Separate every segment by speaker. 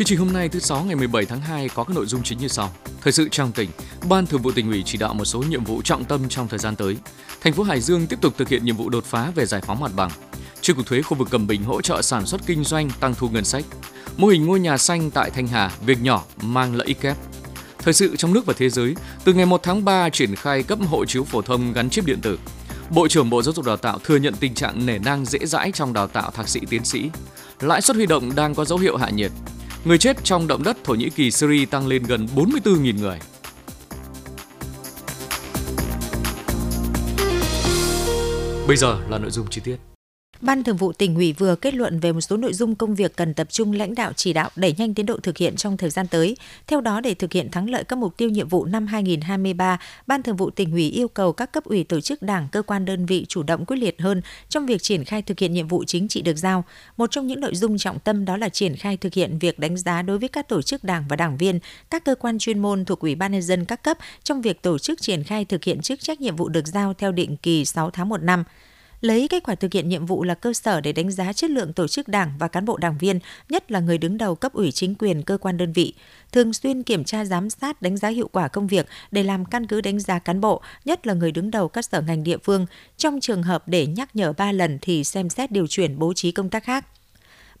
Speaker 1: Chương trình hôm nay thứ sáu ngày 17 tháng 2 có các nội dung chính như sau. Thời sự trong tỉnh, Ban Thường vụ tỉnh ủy chỉ đạo một số nhiệm vụ trọng tâm trong thời gian tới. Thành phố Hải Dương tiếp tục thực hiện nhiệm vụ đột phá về giải phóng mặt bằng. Chi cục thuế khu vực Cẩm Bình hỗ trợ sản xuất kinh doanh tăng thu ngân sách. Mô hình ngôi nhà xanh tại Thanh Hà, việc nhỏ mang lợi ích kép. Thời sự trong nước và thế giới, từ ngày 1 tháng 3 triển khai cấp hộ chiếu phổ thông gắn chip điện tử. Bộ trưởng Bộ Giáo dục Đào tạo thừa nhận tình trạng nể nang dễ dãi trong đào tạo thạc sĩ tiến sĩ. Lãi suất huy động đang có dấu hiệu hạ nhiệt. Người chết trong động đất Thổ Nhĩ Kỳ, Syria tăng lên gần 44.000 người. Bây giờ là nội dung chi tiết.
Speaker 2: Ban Thường vụ tỉnh ủy vừa kết luận về một số nội dung công việc cần tập trung lãnh đạo chỉ đạo đẩy nhanh tiến độ thực hiện trong thời gian tới. Theo đó, để thực hiện thắng lợi các mục tiêu nhiệm vụ năm 2023, Ban Thường vụ tỉnh ủy yêu cầu các cấp ủy tổ chức đảng, cơ quan đơn vị chủ động quyết liệt hơn trong việc triển khai thực hiện nhiệm vụ chính trị được giao. Một trong những nội dung trọng tâm đó là triển khai thực hiện việc đánh giá đối với các tổ chức đảng và đảng viên, các cơ quan chuyên môn thuộc Ủy ban nhân dân các cấp trong việc tổ chức triển khai thực hiện chức trách nhiệm vụ được giao theo định kỳ 6 tháng một năm lấy kết quả thực hiện nhiệm vụ là cơ sở để đánh giá chất lượng tổ chức đảng và cán bộ đảng viên, nhất là người đứng đầu cấp ủy chính quyền cơ quan đơn vị, thường xuyên kiểm tra giám sát đánh giá hiệu quả công việc để làm căn cứ đánh giá cán bộ, nhất là người đứng đầu các sở ngành địa phương, trong trường hợp để nhắc nhở 3 lần thì xem xét điều chuyển bố trí công tác khác.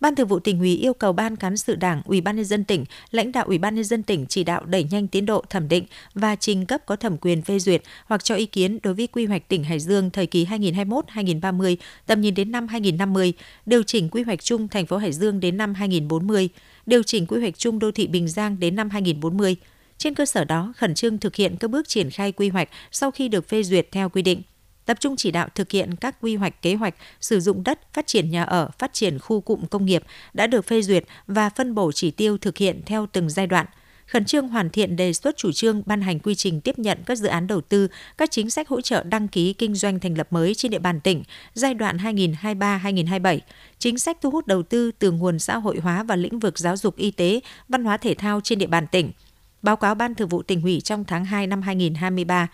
Speaker 2: Ban Thường vụ tỉnh ủy yêu cầu Ban cán sự Đảng, Ủy ban nhân dân tỉnh, lãnh đạo Ủy ban nhân dân tỉnh chỉ đạo đẩy nhanh tiến độ thẩm định và trình cấp có thẩm quyền phê duyệt hoặc cho ý kiến đối với quy hoạch tỉnh Hải Dương thời kỳ 2021-2030, tầm nhìn đến năm 2050, điều chỉnh quy hoạch chung thành phố Hải Dương đến năm 2040, điều chỉnh quy hoạch chung đô thị Bình Giang đến năm 2040. Trên cơ sở đó, khẩn trương thực hiện các bước triển khai quy hoạch sau khi được phê duyệt theo quy định tập trung chỉ đạo thực hiện các quy hoạch kế hoạch sử dụng đất, phát triển nhà ở, phát triển khu cụm công nghiệp đã được phê duyệt và phân bổ chỉ tiêu thực hiện theo từng giai đoạn. Khẩn trương hoàn thiện đề xuất chủ trương ban hành quy trình tiếp nhận các dự án đầu tư, các chính sách hỗ trợ đăng ký kinh doanh thành lập mới trên địa bàn tỉnh giai đoạn 2023-2027, chính sách thu hút đầu tư từ nguồn xã hội hóa và lĩnh vực giáo dục y tế, văn hóa thể thao trên địa bàn tỉnh. Báo cáo Ban Thường vụ tỉnh ủy trong tháng 2 năm 2023,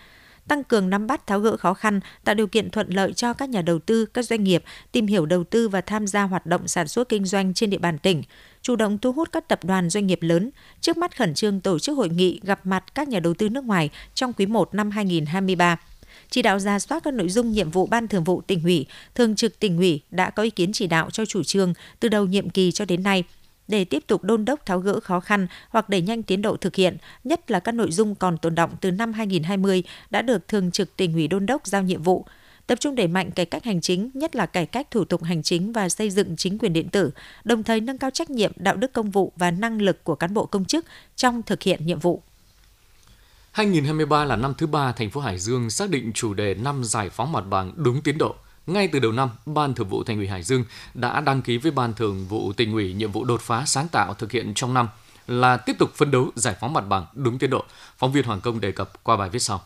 Speaker 2: tăng cường nắm bắt tháo gỡ khó khăn, tạo điều kiện thuận lợi cho các nhà đầu tư, các doanh nghiệp tìm hiểu đầu tư và tham gia hoạt động sản xuất kinh doanh trên địa bàn tỉnh, chủ động thu hút các tập đoàn doanh nghiệp lớn, trước mắt khẩn trương tổ chức hội nghị gặp mặt các nhà đầu tư nước ngoài trong quý 1 năm 2023 chỉ đạo ra soát các nội dung nhiệm vụ ban thường vụ tỉnh ủy, thường trực tỉnh ủy đã có ý kiến chỉ đạo cho chủ trương từ đầu nhiệm kỳ cho đến nay để tiếp tục đôn đốc tháo gỡ khó khăn hoặc đẩy nhanh tiến độ thực hiện, nhất là các nội dung còn tồn động từ năm 2020 đã được Thường trực tỉnh ủy đôn đốc giao nhiệm vụ tập trung đẩy mạnh cải cách hành chính, nhất là cải cách thủ tục hành chính và xây dựng chính quyền điện tử, đồng thời nâng cao trách nhiệm, đạo đức công vụ và năng lực của cán bộ công chức trong thực hiện nhiệm vụ.
Speaker 1: 2023 là năm thứ ba thành phố Hải Dương xác định chủ đề năm giải phóng mặt bằng đúng tiến độ – ngay từ đầu năm, Ban Thường vụ Thành ủy Hải Dương đã đăng ký với Ban Thường vụ Tỉnh ủy nhiệm vụ đột phá sáng tạo thực hiện trong năm là tiếp tục phấn đấu giải phóng mặt bằng đúng tiến độ. Phóng viên Hoàng Công đề cập qua bài viết sau.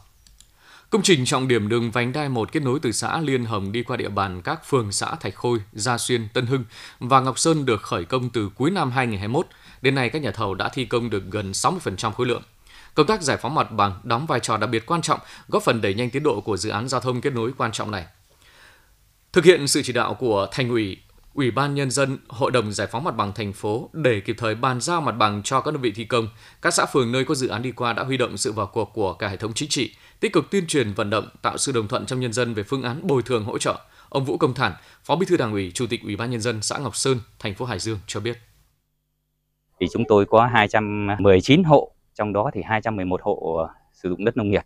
Speaker 1: Công trình trọng điểm đường vành đai 1 kết nối từ xã Liên Hồng đi qua địa bàn các phường xã Thạch Khôi, Gia Xuyên, Tân Hưng và Ngọc Sơn được khởi công từ cuối năm 2021. Đến nay, các nhà thầu đã thi công được gần 60% khối lượng. Công tác giải phóng mặt bằng đóng vai trò đặc biệt quan trọng, góp phần đẩy nhanh tiến độ của dự án giao thông kết nối quan trọng này. Thực hiện sự chỉ đạo của Thành ủy, Ủy ban Nhân dân, Hội đồng Giải phóng Mặt bằng thành phố để kịp thời bàn giao mặt bằng cho các đơn vị thi công, các xã phường nơi có dự án đi qua đã huy động sự vào cuộc của cả hệ thống chính trị, tích cực tuyên truyền vận động tạo sự đồng thuận trong nhân dân về phương án bồi thường hỗ trợ. Ông Vũ Công Thản, Phó Bí thư Đảng ủy, Chủ tịch Ủy ban Nhân dân xã Ngọc Sơn, thành phố Hải Dương cho biết.
Speaker 3: Thì chúng tôi có 219 hộ, trong đó thì 211 hộ ờ, sử dụng đất nông nghiệp.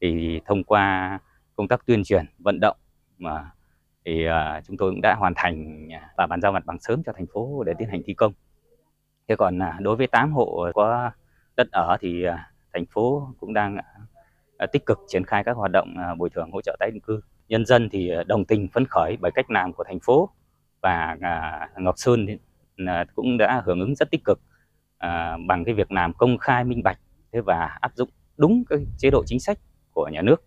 Speaker 3: Thì thông qua công tác tuyên truyền, vận động mà thì uh, chúng tôi cũng đã hoàn thành à, và bàn giao mặt bằng sớm cho thành phố để tiến hành thi công. Thế còn uh, đối với 8 hộ có đất ở thì uh, thành phố cũng đang uh, tích cực triển khai các hoạt động uh, bồi thường hỗ trợ tái định cư. Nhân dân thì đồng tình phấn khởi bởi cách làm của thành phố và uh, Ngọc Sơn thì, uh, cũng đã hưởng ứng rất tích cực uh, bằng cái việc làm công khai minh bạch thế và áp dụng đúng cái chế độ chính sách của nhà nước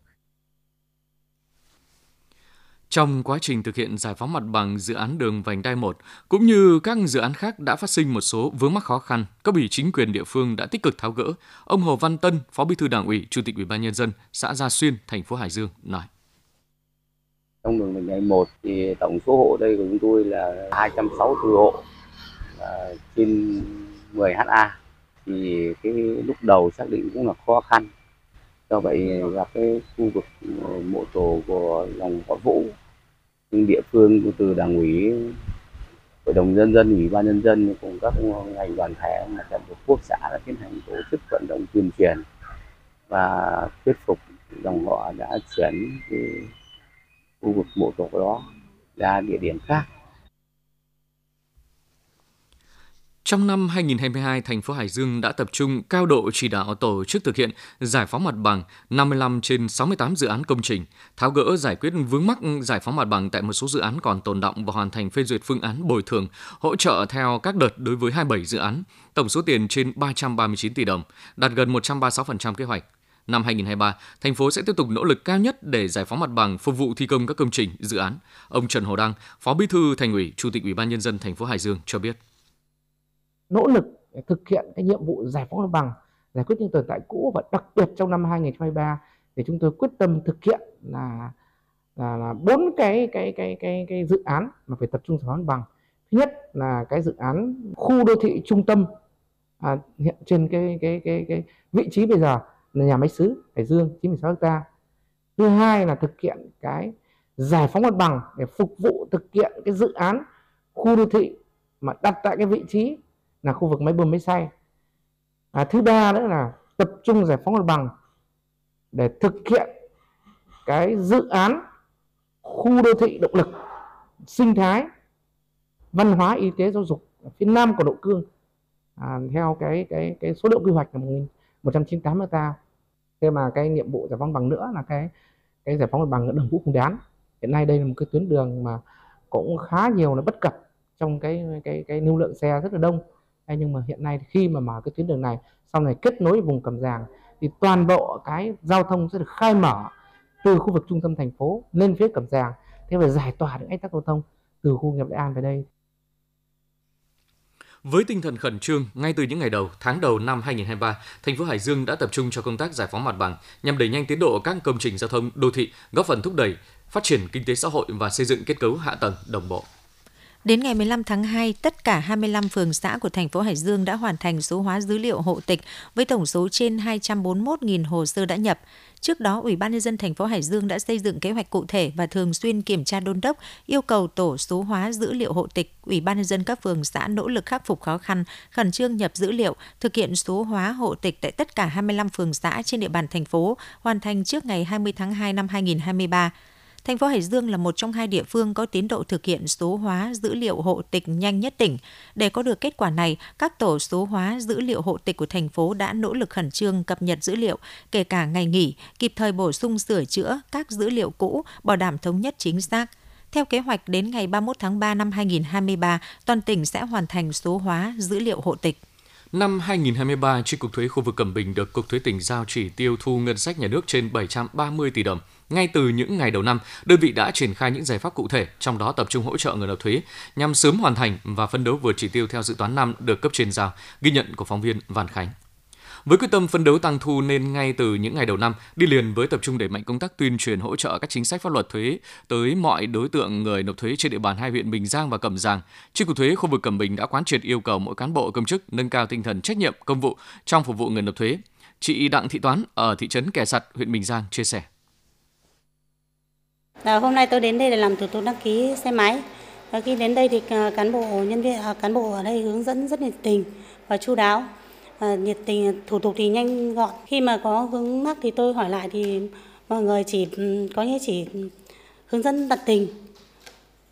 Speaker 1: trong quá trình thực hiện giải phóng mặt bằng dự án đường vành đai 1 cũng như các dự án khác đã phát sinh một số vướng mắc khó khăn, các ủy chính quyền địa phương đã tích cực tháo gỡ. Ông Hồ Văn Tân, Phó Bí thư Đảng ủy, Chủ tịch Ủy ban nhân dân xã Gia Xuyên, thành phố Hải Dương nói:
Speaker 4: Trong đường vành đai 1 thì tổng số hộ đây của chúng tôi là 264 hộ. À, trên 10 ha thì cái lúc đầu xác định cũng là khó khăn do vậy là cái khu vực ờ, mộ tổ của dòng họ Vũ địa phương từ đảng ủy, hội đồng nhân dân, ủy ban nhân dân cùng các ngành đoàn thể mặt trận tổ quốc xã đã tiến hành tổ chức vận động tuyên truyền và thuyết phục dòng họ đã chuyển cái khu vực mộ tổ đó ra địa điểm khác.
Speaker 1: Trong năm 2022, thành phố Hải Dương đã tập trung cao độ chỉ đạo tổ chức thực hiện giải phóng mặt bằng 55 trên 68 dự án công trình, tháo gỡ giải quyết vướng mắc giải phóng mặt bằng tại một số dự án còn tồn động và hoàn thành phê duyệt phương án bồi thường, hỗ trợ theo các đợt đối với 27 dự án, tổng số tiền trên 339 tỷ đồng, đạt gần 136% kế hoạch. Năm 2023, thành phố sẽ tiếp tục nỗ lực cao nhất để giải phóng mặt bằng phục vụ thi công các công trình, dự án. Ông Trần Hồ Đăng, Phó Bí thư Thành ủy, Chủ tịch Ủy ban nhân dân thành phố Hải Dương cho biết
Speaker 5: nỗ lực để thực hiện cái nhiệm vụ giải phóng mặt bằng giải quyết những tồn tại cũ và đặc biệt trong năm 2023 thì chúng tôi quyết tâm thực hiện là là là bốn cái cái cái cái cái dự án mà phải tập trung giải phóng mặt bằng. Thứ nhất là cái dự án khu đô thị trung tâm à, hiện trên cái cái cái cái vị trí bây giờ là nhà máy xứ Hải Dương 96 ha. Thứ hai là thực hiện cái giải phóng mặt bằng để phục vụ thực hiện cái dự án khu đô thị mà đặt tại cái vị trí là khu vực máy bơm máy xay. À, thứ ba nữa là tập trung giải phóng mặt bằng để thực hiện cái dự án khu đô thị động lực sinh thái văn hóa y tế giáo dục phía nam của độ cương. À, theo cái cái cái số lượng quy hoạch là 198 hecta thế mà cái nhiệm vụ giải phóng bằng nữa là cái cái giải phóng mặt bằng ở đường Vũ Hùng Đán. Hiện nay đây là một cái tuyến đường mà cũng khá nhiều là bất cập trong cái cái cái lưu lượng xe rất là đông. Hay nhưng mà hiện nay khi mà mở cái tuyến đường này sau này kết nối vùng Cẩm Giàng thì toàn bộ cái giao thông sẽ được khai mở từ khu vực trung tâm thành phố lên phía Cẩm Giàng thế và giải tỏa được ách tắc giao thông từ khu nghiệp Đại An về đây
Speaker 1: với tinh thần khẩn trương, ngay từ những ngày đầu, tháng đầu năm 2023, thành phố Hải Dương đã tập trung cho công tác giải phóng mặt bằng nhằm đẩy nhanh tiến độ các công trình giao thông đô thị, góp phần thúc đẩy phát triển kinh tế xã hội và xây dựng kết cấu hạ tầng đồng bộ.
Speaker 2: Đến ngày 15 tháng 2, tất cả 25 phường xã của thành phố Hải Dương đã hoàn thành số hóa dữ liệu hộ tịch với tổng số trên 241.000 hồ sơ đã nhập. Trước đó, Ủy ban nhân dân thành phố Hải Dương đã xây dựng kế hoạch cụ thể và thường xuyên kiểm tra đôn đốc, yêu cầu tổ số hóa dữ liệu hộ tịch, Ủy ban nhân dân các phường xã nỗ lực khắc phục khó khăn, khẩn trương nhập dữ liệu, thực hiện số hóa hộ tịch tại tất cả 25 phường xã trên địa bàn thành phố, hoàn thành trước ngày 20 tháng 2 năm 2023. Thành phố Hải Dương là một trong hai địa phương có tiến độ thực hiện số hóa dữ liệu hộ tịch nhanh nhất tỉnh. Để có được kết quả này, các tổ số hóa dữ liệu hộ tịch của thành phố đã nỗ lực khẩn trương cập nhật dữ liệu, kể cả ngày nghỉ, kịp thời bổ sung sửa chữa các dữ liệu cũ, bảo đảm thống nhất chính xác. Theo kế hoạch, đến ngày 31 tháng 3 năm 2023, toàn tỉnh sẽ hoàn thành số hóa dữ liệu hộ tịch.
Speaker 1: Năm 2023, Chi cục thuế khu vực Cẩm Bình được Cục Thuế tỉnh giao chỉ tiêu thu ngân sách nhà nước trên 730 tỷ đồng. Ngay từ những ngày đầu năm, đơn vị đã triển khai những giải pháp cụ thể, trong đó tập trung hỗ trợ người nộp thuế nhằm sớm hoàn thành và phấn đấu vượt chỉ tiêu theo dự toán năm được cấp trên giao, ghi nhận của phóng viên Văn Khánh. Với quyết tâm phấn đấu tăng thu nên ngay từ những ngày đầu năm, đi liền với tập trung đẩy mạnh công tác tuyên truyền hỗ trợ các chính sách pháp luật thuế tới mọi đối tượng người nộp thuế trên địa bàn hai huyện Bình Giang và Cẩm Giang, Chi cục thuế khu vực Cẩm Bình đã quán triệt yêu cầu mỗi cán bộ công chức nâng cao tinh thần trách nhiệm công vụ trong phục vụ người nộp thuế. Chị Đặng Thị Toán ở thị trấn Kẻ Sặt, huyện Bình Giang chia sẻ.
Speaker 6: À, hôm nay tôi đến đây để làm thủ tục đăng ký xe máy. Và khi đến đây thì à, cán bộ nhân viên à, cán bộ ở đây hướng dẫn rất nhiệt tình và chu đáo. Ờ, nhiệt tình thủ tục thì nhanh gọn. Khi mà có vướng mắc thì tôi hỏi lại thì mọi người chỉ ừ, có như chỉ hướng dẫn tận tình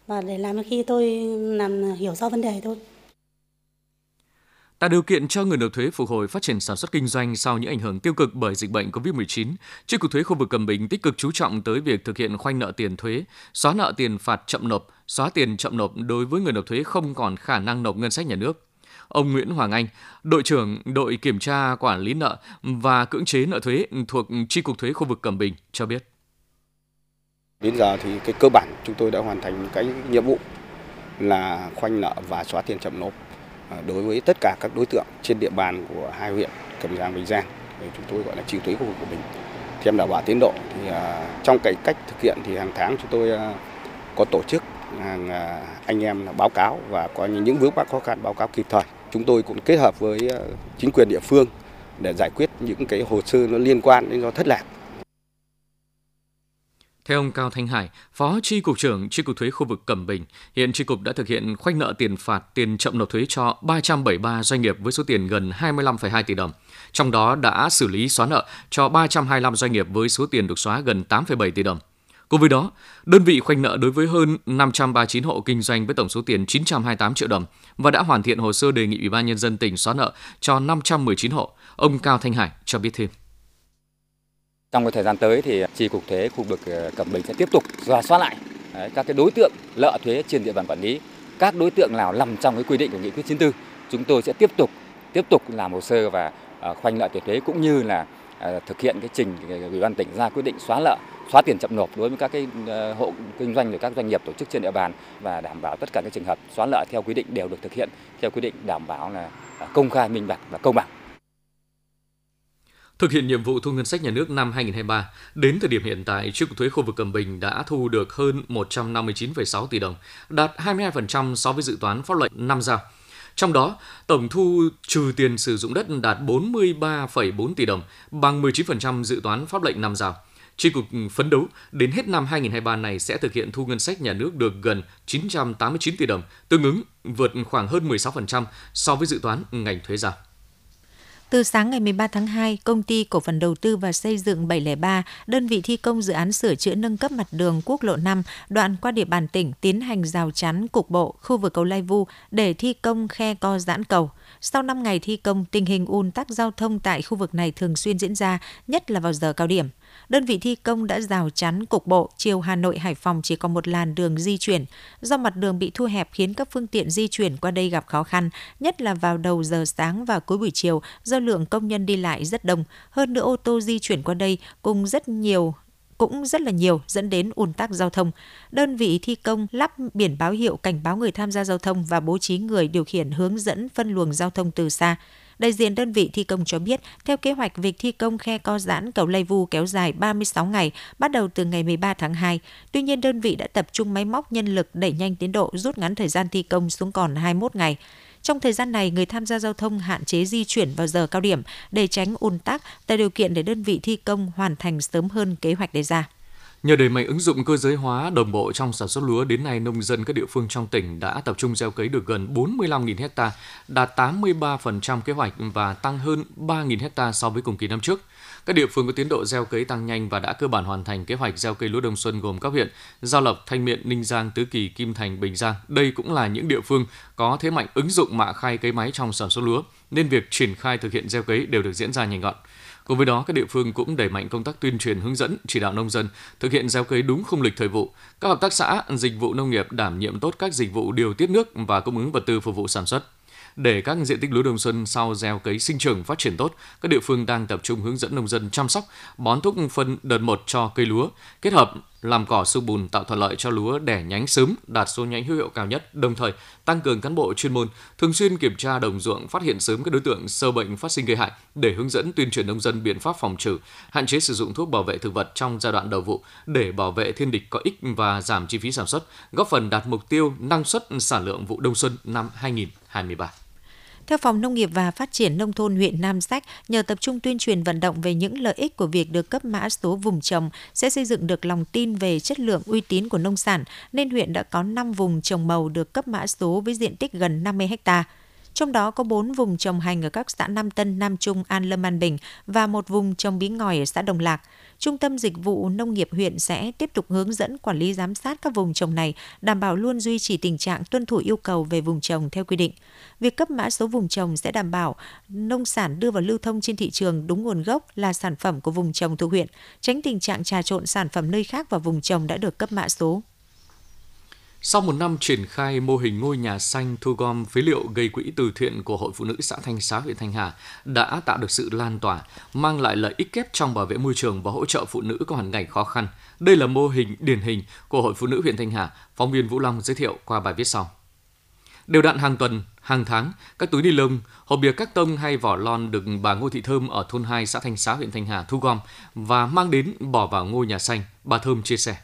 Speaker 6: và để làm khi tôi làm hiểu rõ vấn đề thôi.
Speaker 1: Tạo điều kiện cho người nộp thuế phục hồi phát triển sản xuất kinh doanh sau những ảnh hưởng tiêu cực bởi dịch bệnh COVID-19, Chi cục thuế khu vực Cẩm Bình tích cực chú trọng tới việc thực hiện khoanh nợ tiền thuế, xóa nợ tiền phạt chậm nộp, xóa tiền chậm nộp đối với người nộp thuế không còn khả năng nộp ngân sách nhà nước. Ông Nguyễn Hoàng Anh, đội trưởng đội kiểm tra quản lý nợ và cưỡng chế nợ thuế thuộc Chi cục thuế khu vực Cẩm Bình cho biết.
Speaker 7: Đến giờ thì cái cơ bản chúng tôi đã hoàn thành cái nhiệm vụ là khoanh nợ và xóa tiền chậm nộp à, đối với tất cả các đối tượng trên địa bàn của hai huyện Cẩm Giang Bình Giang thì chúng tôi gọi là chi thuế khu vực của mình thêm đảm bảo tiến độ thì à, trong cái cách thực hiện thì hàng tháng chúng tôi à, có tổ chức hàng anh em báo cáo và có những vướng mắc khó khăn báo cáo kịp thời chúng tôi cũng kết hợp với ờ, chính quyền địa phương để giải quyết những cái hồ sơ nó liên quan đến do thất lạc.
Speaker 1: Theo ông Cao Thanh Hải, Phó Tri Cục trưởng Tri Cục Thuế khu vực Cẩm Bình, hiện Tri Cục đã thực hiện khoanh nợ tiền phạt tiền chậm nộp thuế cho 373 doanh nghiệp với số tiền gần 25,2 tỷ đồng. Trong đó đã xử lý xóa nợ cho 325 doanh nghiệp với số tiền được xóa gần 8,7 tỷ đồng. Cùng với đó, đơn vị khoanh nợ đối với hơn 539 hộ kinh doanh với tổng số tiền 928 triệu đồng và đã hoàn thiện hồ sơ đề nghị Ủy ban nhân dân tỉnh xóa nợ cho 519 hộ. Ông Cao Thanh Hải cho biết thêm.
Speaker 8: Trong cái thời gian tới thì chi cục thuế khu vực ờ, Cẩm Bình sẽ tiếp tục rà soát lại đấy, các cái đối tượng nợ thuế trên địa bàn quản lý, các đối tượng nào nằm trong cái quy định của nghị quyết 94, chúng tôi sẽ tiếp tục tiếp tục làm hồ sơ và ờ, khoanh nợ tiền thuế cũng như là ờ, thực hiện cái trình ủy ban tỉnh ra quyết định xóa nợ xóa tiền chậm nộp đối với các cái ờ, hộ kinh doanh rồi các doanh nghiệp tổ chức trên địa bàn và đảm bảo tất cả các trường hợp xóa nợ theo quy định đều được thực hiện theo quy định đảm bảo là à, công khai minh bạch và công bằng.
Speaker 1: Thực hiện nhiệm vụ thu ngân sách nhà nước năm 2023, đến thời điểm hiện tại, Chi cục thuế khu vực Cẩm Bình đã thu được hơn 159,6 tỷ đồng, đạt 22% so với dự toán pháp lệnh năm giao. Trong đó, tổng thu trừ tiền sử dụng đất đạt 43,4 tỷ đồng, bằng 19% dự toán pháp lệnh năm giao. Tri cục ừ, phấn đấu đến hết năm 2023 này sẽ thực hiện thu ngân sách nhà nước được gần 989 tỷ đồng, tương ứng vượt khoảng hơn 16% so với dự toán ngành thuế giao.
Speaker 2: Từ sáng ngày 13 tháng 2, công ty cổ phần đầu tư và xây dựng 703, đơn vị thi công dự án sửa chữa nâng cấp mặt đường quốc lộ 5 đoạn qua địa bàn tỉnh tiến hành rào chắn cục bộ khu vực cầu Lai Vu để thi công khe co giãn cầu. Sau 5 ngày thi công, tình hình ùn tắc giao thông tại khu vực này thường xuyên diễn ra, nhất là vào giờ cao điểm đơn vị thi công đã rào chắn cục bộ chiều Hà Nội Hải Phòng chỉ còn một làn đường di chuyển. Do mặt đường bị thu hẹp khiến các phương tiện di chuyển qua đây gặp khó khăn, nhất là vào đầu giờ sáng và cuối buổi chiều do lượng công nhân đi lại rất đông. Hơn nữa ô tô di chuyển qua đây cùng rất nhiều cũng rất là nhiều dẫn đến ùn tắc giao thông. Đơn vị thi công lắp biển báo hiệu cảnh báo người tham gia giao thông và bố trí người điều khiển hướng dẫn phân luồng giao thông từ xa. Đại diện đơn vị thi công cho biết, theo kế hoạch việc thi công khe co giãn cầu Lây Vu kéo dài 36 ngày, bắt đầu từ ngày 13 tháng 2. Tuy nhiên, đơn vị đã tập trung máy móc nhân lực đẩy nhanh tiến độ, rút ngắn thời gian thi công xuống còn 21 ngày. Trong thời gian này, người tham gia giao thông hạn chế di chuyển vào giờ cao điểm để tránh ùn tắc, tạo điều kiện để đơn vị thi công hoàn thành sớm hơn kế hoạch đề ra.
Speaker 1: Nhờ đẩy mạnh ứng dụng cơ giới hóa đồng bộ trong sản xuất lúa, đến nay nông dân các địa phương trong tỉnh đã tập trung gieo cấy được gần 45.000 ha, đạt 83% kế hoạch và tăng hơn 3.000 ha so với cùng kỳ năm trước. Các địa phương có tiến độ gieo cấy tăng nhanh và đã cơ bản hoàn thành kế hoạch gieo cấy lúa đông xuân gồm các huyện Giao Lộc, Thanh Miện, Ninh Giang, Tứ Kỳ, Kim Thành, Bình Giang. Đây cũng là những địa phương có thế mạnh ứng dụng mạ khai cấy máy trong sản xuất lúa, nên việc triển khai thực hiện gieo cấy đều được diễn ra nhanh gọn. Cùng với đó, các địa phương cũng đẩy mạnh công tác tuyên truyền hướng dẫn, chỉ đạo nông dân thực hiện gieo cấy đúng khung lịch thời vụ. Các hợp tác xã, dịch vụ nông nghiệp đảm nhiệm tốt các dịch vụ điều tiết nước và cung ứng vật tư phục vụ sản xuất. Để các diện tích lúa đông xuân sau gieo cấy sinh trưởng phát triển tốt, các địa phương đang tập trung hướng dẫn nông dân chăm sóc, bón thuốc phân đợt một cho cây lúa, kết hợp làm cỏ su bùn tạo thuận lợi cho lúa đẻ nhánh sớm, đạt số nhánh hữu hiệu cao nhất, đồng thời tăng cường cán bộ chuyên môn thường xuyên kiểm tra đồng ruộng, phát hiện sớm các đối tượng sâu bệnh phát sinh gây hại để hướng dẫn tuyên truyền nông dân biện pháp phòng trừ, hạn chế sử dụng thuốc bảo vệ thực vật trong giai đoạn đầu vụ để bảo vệ thiên địch có ích và giảm chi phí sản xuất, góp phần đạt mục tiêu năng suất sản lượng vụ đông xuân năm 2023.
Speaker 2: Theo Phòng Nông nghiệp và Phát triển Nông thôn huyện Nam Sách, nhờ tập trung tuyên truyền vận động về những lợi ích của việc được cấp mã số vùng trồng sẽ xây dựng được lòng tin về chất lượng uy tín của nông sản, nên huyện đã có 5 vùng trồng màu được cấp mã số với diện tích gần 50 ha. Trong đó có 4 vùng trồng hành ở các xã Nam Tân, Nam Trung, An Lâm, An Bình và một vùng trồng bí ngòi ở xã Đồng Lạc. Trung tâm Dịch vụ Nông nghiệp huyện sẽ tiếp tục hướng dẫn quản lý giám sát các vùng trồng này, đảm bảo luôn duy trì tình trạng tuân thủ yêu cầu về vùng trồng theo quy định. Việc cấp mã số vùng trồng sẽ đảm bảo nông sản đưa vào lưu thông trên thị trường đúng nguồn gốc là sản phẩm của vùng trồng thuộc huyện, tránh tình trạng trà trộn sản phẩm nơi khác vào vùng trồng đã được cấp mã số.
Speaker 1: Sau một năm triển khai mô hình ngôi nhà xanh thu gom phế liệu gây quỹ từ thiện của Hội Phụ nữ xã Thanh Xá, huyện Thanh Hà đã tạo được sự lan tỏa, mang lại lợi ích kép trong bảo vệ môi trường và hỗ trợ phụ nữ có hoàn cảnh khó khăn. Đây là mô hình điển hình của Hội Phụ nữ huyện Thanh Hà, phóng viên Vũ Long giới thiệu qua bài viết sau. Đều đặn hàng tuần, hàng tháng, các túi ni lông, hộp bìa các tông hay vỏ lon được bà Ngô Thị Thơm ở thôn 2 xã Thanh Xá, huyện Thanh Hà thu gom và mang đến bỏ vào ngôi nhà xanh, bà Thơm chia sẻ.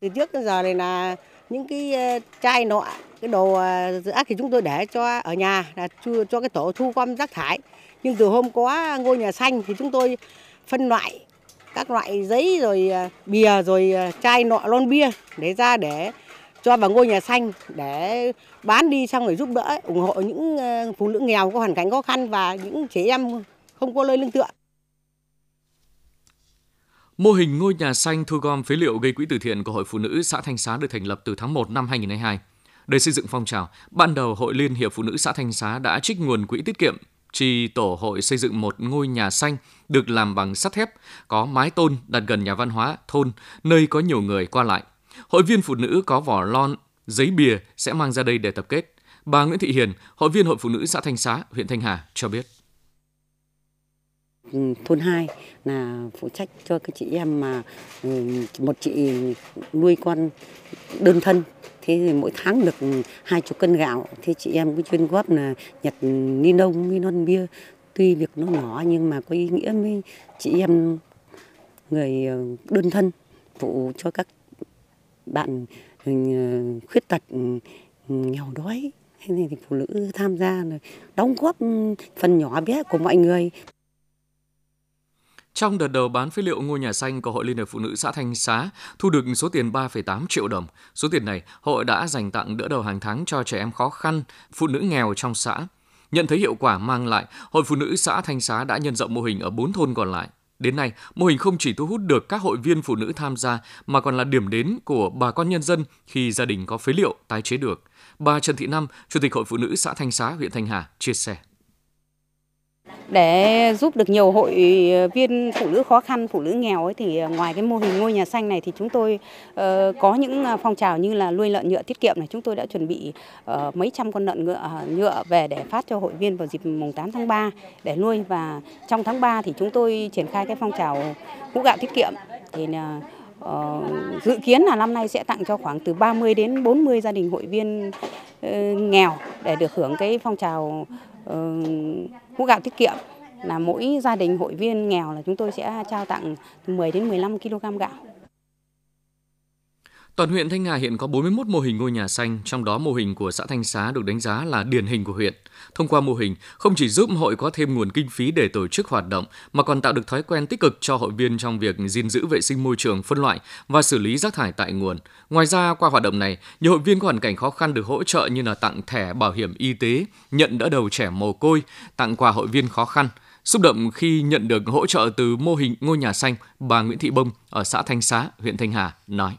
Speaker 9: Từ trước đến giờ này là những cái ờ, chai nọ, cái đồ ờ, rác thì chúng tôi để cho ở nhà, là cho cái tổ thu gom rác thải nhưng từ hôm có ngôi nhà xanh thì chúng tôi phân loại các loại giấy rồi ờ, bìa rồi chai nọ, lon bia để ra để cho vào ngôi nhà xanh để bán đi xong rồi giúp đỡ, ủng hộ những phụ nữ nghèo có hoàn cảnh khó khăn và những trẻ em không có nơi lương tựa.
Speaker 1: Mô hình ngôi nhà xanh thu gom phế liệu gây quỹ từ thiện của Hội Phụ nữ xã Thanh Xá được thành lập từ tháng 1 năm 2022. Để xây dựng phong trào, ban đầu Hội Liên hiệp Phụ nữ xã Thanh Xá đã trích nguồn quỹ tiết kiệm chi tổ hội xây dựng một ngôi nhà xanh được làm bằng sắt thép, có mái tôn đặt gần nhà văn hóa thôn, nơi có nhiều người qua lại. Hội viên phụ nữ có vỏ lon, giấy bìa sẽ mang ra đây để tập kết. Bà Nguyễn Thị Hiền, hội viên Hội Phụ nữ xã Thanh Xá, huyện Thanh Hà cho biết.
Speaker 10: Ừ, thôn 2 là phụ trách cho các chị em mà ừ, một chị nuôi con đơn thân. Thế thì mỗi tháng được hai chục cân gạo. Thế chị em cứ chuyên góp là nhặt ni lông, ni lon bia. Tuy việc nó nhỏ nhưng mà có ý nghĩa với chị em người ờ, đơn thân, phụ cho các bạn ừ, khuyết tật nghèo đói. Thế này thì phụ nữ tham gia đóng góp phần nhỏ bé của mọi người
Speaker 1: trong đợt đầu bán phế liệu ngôi nhà xanh của Hội Liên hiệp Phụ nữ xã Thanh Xá thu được số tiền 3,8 triệu đồng. Số tiền này, hội đã dành tặng đỡ đầu hàng tháng cho trẻ em khó khăn, phụ nữ nghèo trong xã. Nhận thấy hiệu quả mang lại, Hội Phụ nữ xã Thanh Xá đã nhân rộng mô hình ở 4 thôn còn lại. Đến nay, mô hình không chỉ thu hút được các hội viên phụ nữ tham gia mà còn là điểm đến của bà con nhân dân khi gia đình có phế liệu tái chế được. Bà Trần Thị Năm, Chủ tịch Hội Phụ nữ xã Thanh Xá, huyện Thanh Hà chia sẻ
Speaker 11: để giúp được nhiều hội viên phụ nữ khó khăn, phụ nữ nghèo ấy thì ờ, ngoài cái mô hình ngôi nhà xanh này thì chúng tôi uh, có những ờ, phong trào như là nuôi lợn nhựa tiết kiệm này, chúng tôi đã chuẩn bị uh, mấy trăm con lợn nhựa, nhựa về để phát cho hội viên vào dịp mùng 8 tháng 3 để nuôi. Và trong tháng 3 thì chúng tôi triển khai cái phong trào hũ gạo tiết kiệm. Thì uh, dự kiến là năm nay sẽ tặng cho khoảng từ 30 đến 40 gia đình hội viên uh, nghèo để được hưởng cái phong trào hũ gạo tiết kiệm là mỗi gia đình hội viên nghèo là chúng tôi sẽ trao tặng 10 đến 15 kg gạo.
Speaker 1: Toàn huyện Thanh Hà hiện có 41 mô hình ngôi nhà xanh, trong đó mô hình của xã Thanh Xá được đánh giá là điển hình của huyện. Thông qua mô hình, không chỉ giúp hội có thêm nguồn kinh phí để tổ chức hoạt động, mà còn tạo được thói quen tích cực cho hội viên trong việc gìn giữ vệ sinh môi trường, phân loại và xử lý rác thải tại nguồn. Ngoài ra, qua hoạt động này, nhiều hội viên có hoàn cảnh khó khăn được hỗ trợ như là tặng thẻ bảo hiểm y tế, nhận đỡ đầu trẻ mồ côi, tặng quà hội viên khó khăn. Xúc động khi nhận được hỗ trợ từ mô hình ngôi nhà xanh, bà Nguyễn Thị Bông ở xã Thanh Xá, huyện Thanh Hà nói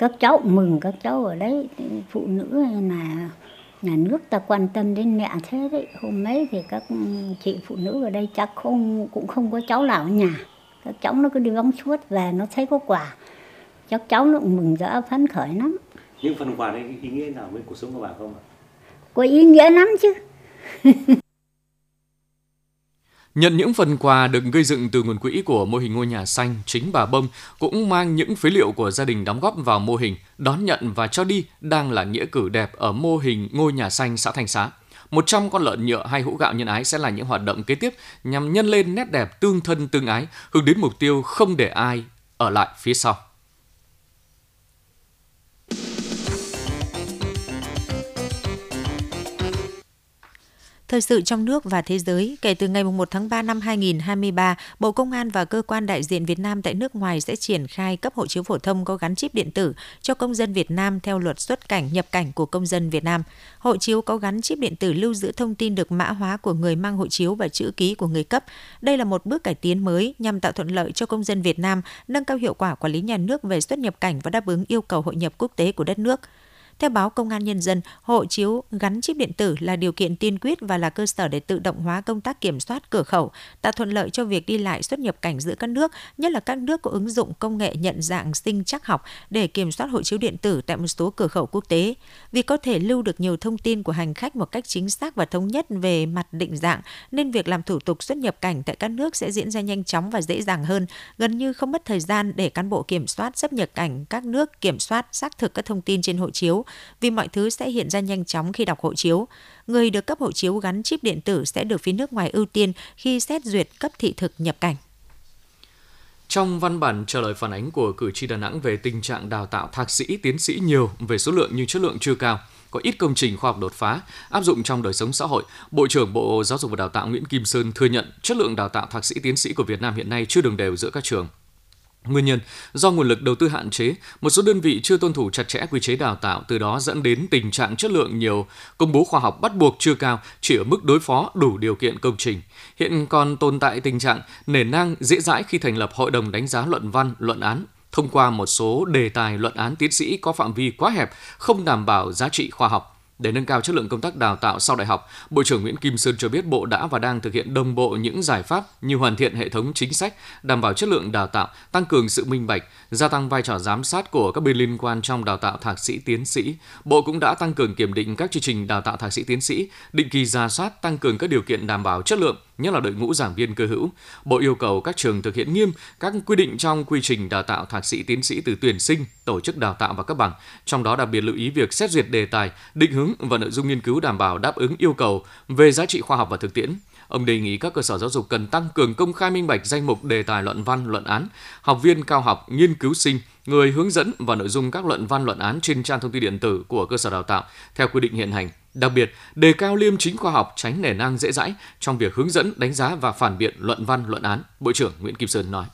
Speaker 12: các cháu mừng các cháu ở đấy. Phụ nữ là nhà nước ta quan tâm đến mẹ thế đấy. Hôm mấy thì các chị phụ nữ ở đây chắc không cũng không có cháu nào ở nhà. Các cháu nó cứ đi vắng suốt về nó thấy có quà. Chắc cháu nó cũng mừng rỡ phấn khởi lắm.
Speaker 13: Những phần quà đấy ý nghĩa nào với cuộc sống của bạn không ạ?
Speaker 12: Có ý nghĩa lắm chứ
Speaker 1: Nhận những phần quà được gây dựng từ nguồn quỹ của mô hình ngôi nhà xanh, chính bà Bông cũng mang những phế liệu của gia đình đóng góp vào mô hình, đón nhận và cho đi đang là nghĩa cử đẹp ở mô hình ngôi nhà xanh xã Thanh Xá. 100 con lợn nhựa hay hũ gạo nhân ái sẽ là những hoạt động kế tiếp nhằm nhân lên nét đẹp tương thân tương ái, hướng đến mục tiêu không để ai ở lại phía sau.
Speaker 2: Thời sự trong nước và thế giới, kể từ ngày 1 tháng 3 năm 2023, Bộ Công an và cơ quan đại diện Việt Nam tại nước ngoài sẽ triển khai cấp hộ chiếu phổ thông có gắn chip điện tử cho công dân Việt Nam theo luật xuất cảnh nhập cảnh của công dân Việt Nam. Hộ chiếu có gắn chip điện tử lưu giữ thông tin được mã hóa của người mang hộ chiếu và chữ ký của người cấp. Đây là một bước cải tiến mới nhằm tạo thuận lợi cho công dân Việt Nam, nâng cao hiệu quả quản lý nhà nước về xuất nhập cảnh và đáp ứng yêu cầu hội nhập quốc tế của đất nước. Theo báo Công an Nhân dân, hộ chiếu gắn chip điện tử là điều kiện tiên quyết và là cơ sở để tự động hóa công tác kiểm soát cửa khẩu, tạo thuận lợi cho việc đi lại xuất nhập cảnh giữa các nước, nhất là các nước có ứng dụng công nghệ nhận dạng sinh chắc học để kiểm soát hộ chiếu điện tử tại một số cửa khẩu quốc tế. Vì có thể lưu được nhiều thông tin của hành khách một cách chính xác và thống nhất về mặt định dạng, nên việc làm thủ tục xuất nhập cảnh tại các nước sẽ diễn ra nhanh chóng và dễ dàng hơn, gần như không mất thời gian để cán bộ kiểm soát xuất nhập cảnh các nước kiểm soát xác thực các thông tin trên hộ chiếu vì mọi thứ sẽ hiện ra nhanh chóng khi đọc hộ chiếu. Người được cấp hộ chiếu gắn chip điện tử sẽ được phía nước ngoài ưu tiên khi xét duyệt cấp thị thực nhập cảnh.
Speaker 1: Trong văn bản trả lời phản ánh của cử tri Đà Nẵng về tình trạng đào tạo thạc sĩ, tiến sĩ nhiều về số lượng nhưng chất lượng chưa cao, có ít công trình khoa học đột phá áp dụng trong đời sống xã hội, Bộ trưởng Bộ Giáo dục và Đào tạo Nguyễn Kim Sơn thừa nhận chất lượng đào tạo thạc sĩ tiến sĩ của Việt Nam hiện nay chưa đồng đều giữa các trường. Nguyên nhân do nguồn lực đầu tư hạn chế, một số đơn vị chưa tuân thủ chặt chẽ quy chế đào tạo, từ đó dẫn đến tình trạng chất lượng nhiều công bố khoa học bắt buộc chưa cao, chỉ ở mức đối phó đủ điều kiện công trình. Hiện còn tồn tại tình trạng nể nang dễ dãi khi thành lập hội đồng đánh giá luận văn, luận án, thông qua một số đề tài luận án tiến sĩ có phạm vi quá hẹp, không đảm bảo giá trị khoa học. Để nâng cao chất lượng công tác đào tạo sau đại học, Bộ trưởng Nguyễn Kim Sơn cho biết Bộ đã và đang thực hiện đồng bộ những giải pháp như hoàn thiện hệ thống chính sách, đảm bảo chất lượng đào tạo, tăng cường sự minh bạch, gia tăng vai trò giám sát của các bên liên quan trong đào tạo thạc sĩ tiến sĩ. Bộ cũng đã tăng cường kiểm định các chương trình đào tạo thạc sĩ tiến sĩ, định kỳ ra soát tăng cường các điều kiện đảm bảo chất lượng, nhất là đội ngũ giảng viên cơ hữu. Bộ yêu cầu các trường thực hiện nghiêm các quy định trong quy trình đào tạo thạc sĩ tiến sĩ từ tuyển sinh, tổ chức đào tạo và cấp bằng, trong đó đặc biệt lưu ý việc xét duyệt đề tài, định hướng và nội dung nghiên cứu đảm bảo đáp ứng yêu cầu về giá trị khoa học và thực tiễn. Ông đề nghị các cơ sở giáo dục cần tăng cường công khai minh bạch danh mục đề tài luận văn, luận án, học viên cao học, nghiên cứu sinh, người hướng dẫn và nội dung các luận văn luận án trên trang thông tin điện tử của cơ sở đào tạo theo quy định hiện hành. Đặc biệt, đề cao liêm chính khoa học tránh nể nang dễ dãi trong việc hướng dẫn, đánh giá và phản biện luận văn luận án, Bộ trưởng Nguyễn Kim Sơn nói.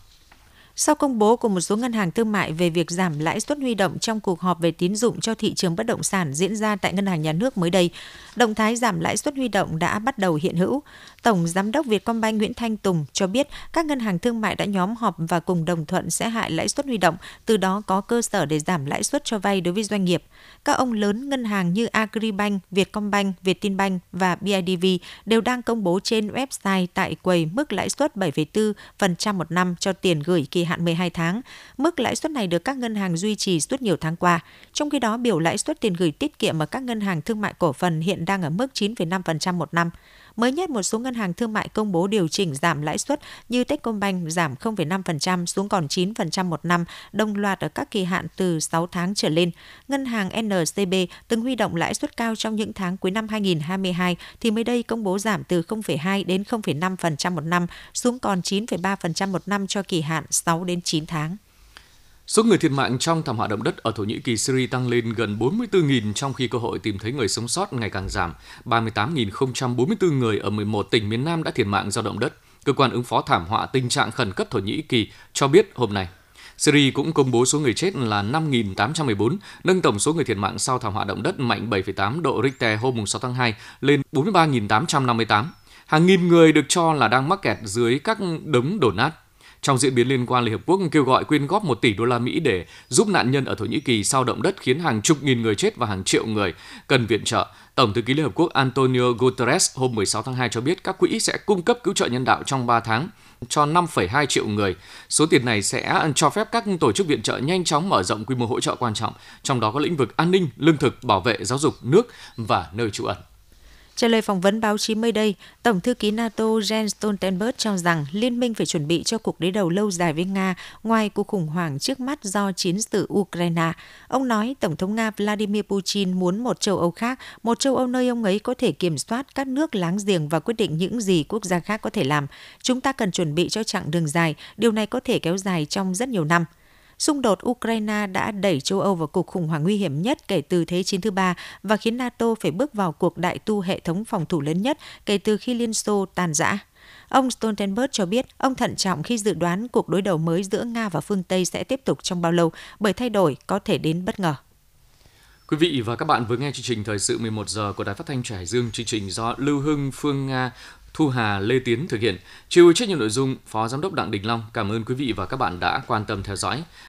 Speaker 2: Sau công bố của một số ngân hàng thương mại về việc giảm lãi suất huy động trong cuộc họp về tín dụng cho thị trường bất động sản diễn ra tại Ngân hàng Nhà nước mới đây, động thái giảm lãi suất huy động đã bắt đầu hiện hữu. Tổng Giám đốc Vietcombank Nguyễn Thanh Tùng cho biết các ngân hàng thương mại đã nhóm họp và cùng đồng thuận sẽ hạ lãi suất huy động, từ đó có cơ sở để giảm lãi suất cho vay đối với doanh nghiệp. Các ông lớn ngân hàng như Agribank, Vietcombank, Vietinbank và BIDV đều đang công bố trên website tại quầy mức lãi suất 7,4% một năm cho tiền gửi kỳ hạn 12 tháng. Mức lãi suất này được các ngân hàng duy trì suốt nhiều tháng qua. Trong khi đó, biểu lãi suất tiền gửi tiết kiệm ở các ngân hàng thương mại cổ phần hiện đang ở mức 9,5% một năm. Mới nhất, một số ngân hàng thương mại công bố điều chỉnh giảm lãi suất như Techcombank giảm 0,5% xuống còn 9% một năm, đồng loạt ở các kỳ hạn từ 6 tháng trở lên. Ngân hàng NCB từng huy động lãi suất cao trong những tháng cuối năm 2022 thì mới đây công bố giảm từ 0,2 đến 0,5% một năm xuống còn 9,3% một năm cho kỳ hạn 6 đến 9 tháng.
Speaker 1: Số người thiệt mạng trong thảm họa động đất ở Thổ Nhĩ Kỳ, Syria tăng lên gần 44.000 trong khi cơ hội tìm thấy người sống sót ngày càng giảm. 38.044 người ở 11 tỉnh miền Nam đã thiệt mạng do động đất. Cơ quan ứng phó thảm họa tình trạng khẩn cấp Thổ Nhĩ Kỳ cho biết hôm nay. Syria cũng công bố số người chết là 5.814, nâng tổng số người thiệt mạng sau thảm họa động đất mạnh 7,8 độ Richter hôm 6 tháng 2 lên 43.858. Hàng nghìn người được cho là đang mắc kẹt dưới các đống đổ nát. Trong diễn biến liên quan, Liên Hợp Quốc kêu gọi quyên góp 1 tỷ đô la Mỹ để giúp nạn nhân ở Thổ Nhĩ Kỳ sau động đất khiến hàng chục nghìn người chết và hàng triệu người cần viện trợ. Tổng thư ký Liên Hợp Quốc Antonio Guterres hôm 16 tháng 2 cho biết các quỹ sẽ cung cấp cứu trợ nhân đạo trong 3 tháng cho 5,2 triệu người. Số tiền này sẽ cho phép các tổ chức viện trợ nhanh chóng mở rộng quy mô hỗ trợ quan trọng, trong đó có lĩnh vực an ninh, lương thực, bảo vệ, giáo dục, nước và nơi trú ẩn.
Speaker 2: Trả lời phỏng vấn báo chí mới đây, Tổng thư ký NATO Jens Stoltenberg cho rằng liên minh phải chuẩn bị cho cuộc đối đầu lâu dài với Nga ngoài cuộc khủng hoảng trước mắt do chiến sự Ukraine. Ông nói Tổng thống Nga Vladimir Putin muốn một châu Âu khác, một châu Âu nơi ông ấy có thể kiểm soát các nước láng giềng và quyết định những gì quốc gia khác có thể làm. Chúng ta cần chuẩn bị cho chặng đường dài, điều này có thể kéo dài trong rất nhiều năm. Xung đột Ukraine đã đẩy châu Âu vào cuộc khủng hoảng nguy hiểm nhất kể từ Thế chiến thứ ba và khiến NATO phải bước vào cuộc đại tu hệ thống phòng thủ lớn nhất kể từ khi Liên Xô tan rã. Ông Stoltenberg cho biết ông thận trọng khi dự đoán cuộc đối đầu mới giữa Nga và phương Tây sẽ tiếp tục trong bao lâu bởi thay đổi có thể đến bất ngờ.
Speaker 1: Quý vị và các bạn vừa nghe chương trình Thời sự 11 giờ của Đài Phát thanh Trải Dương, chương trình do Lưu Hưng, Phương Nga, Thu Hà, Lê Tiến thực hiện. Chịu trách nhiệm nội dung Phó Giám đốc Đặng Đình Long. Cảm ơn quý vị và các bạn đã quan tâm theo dõi.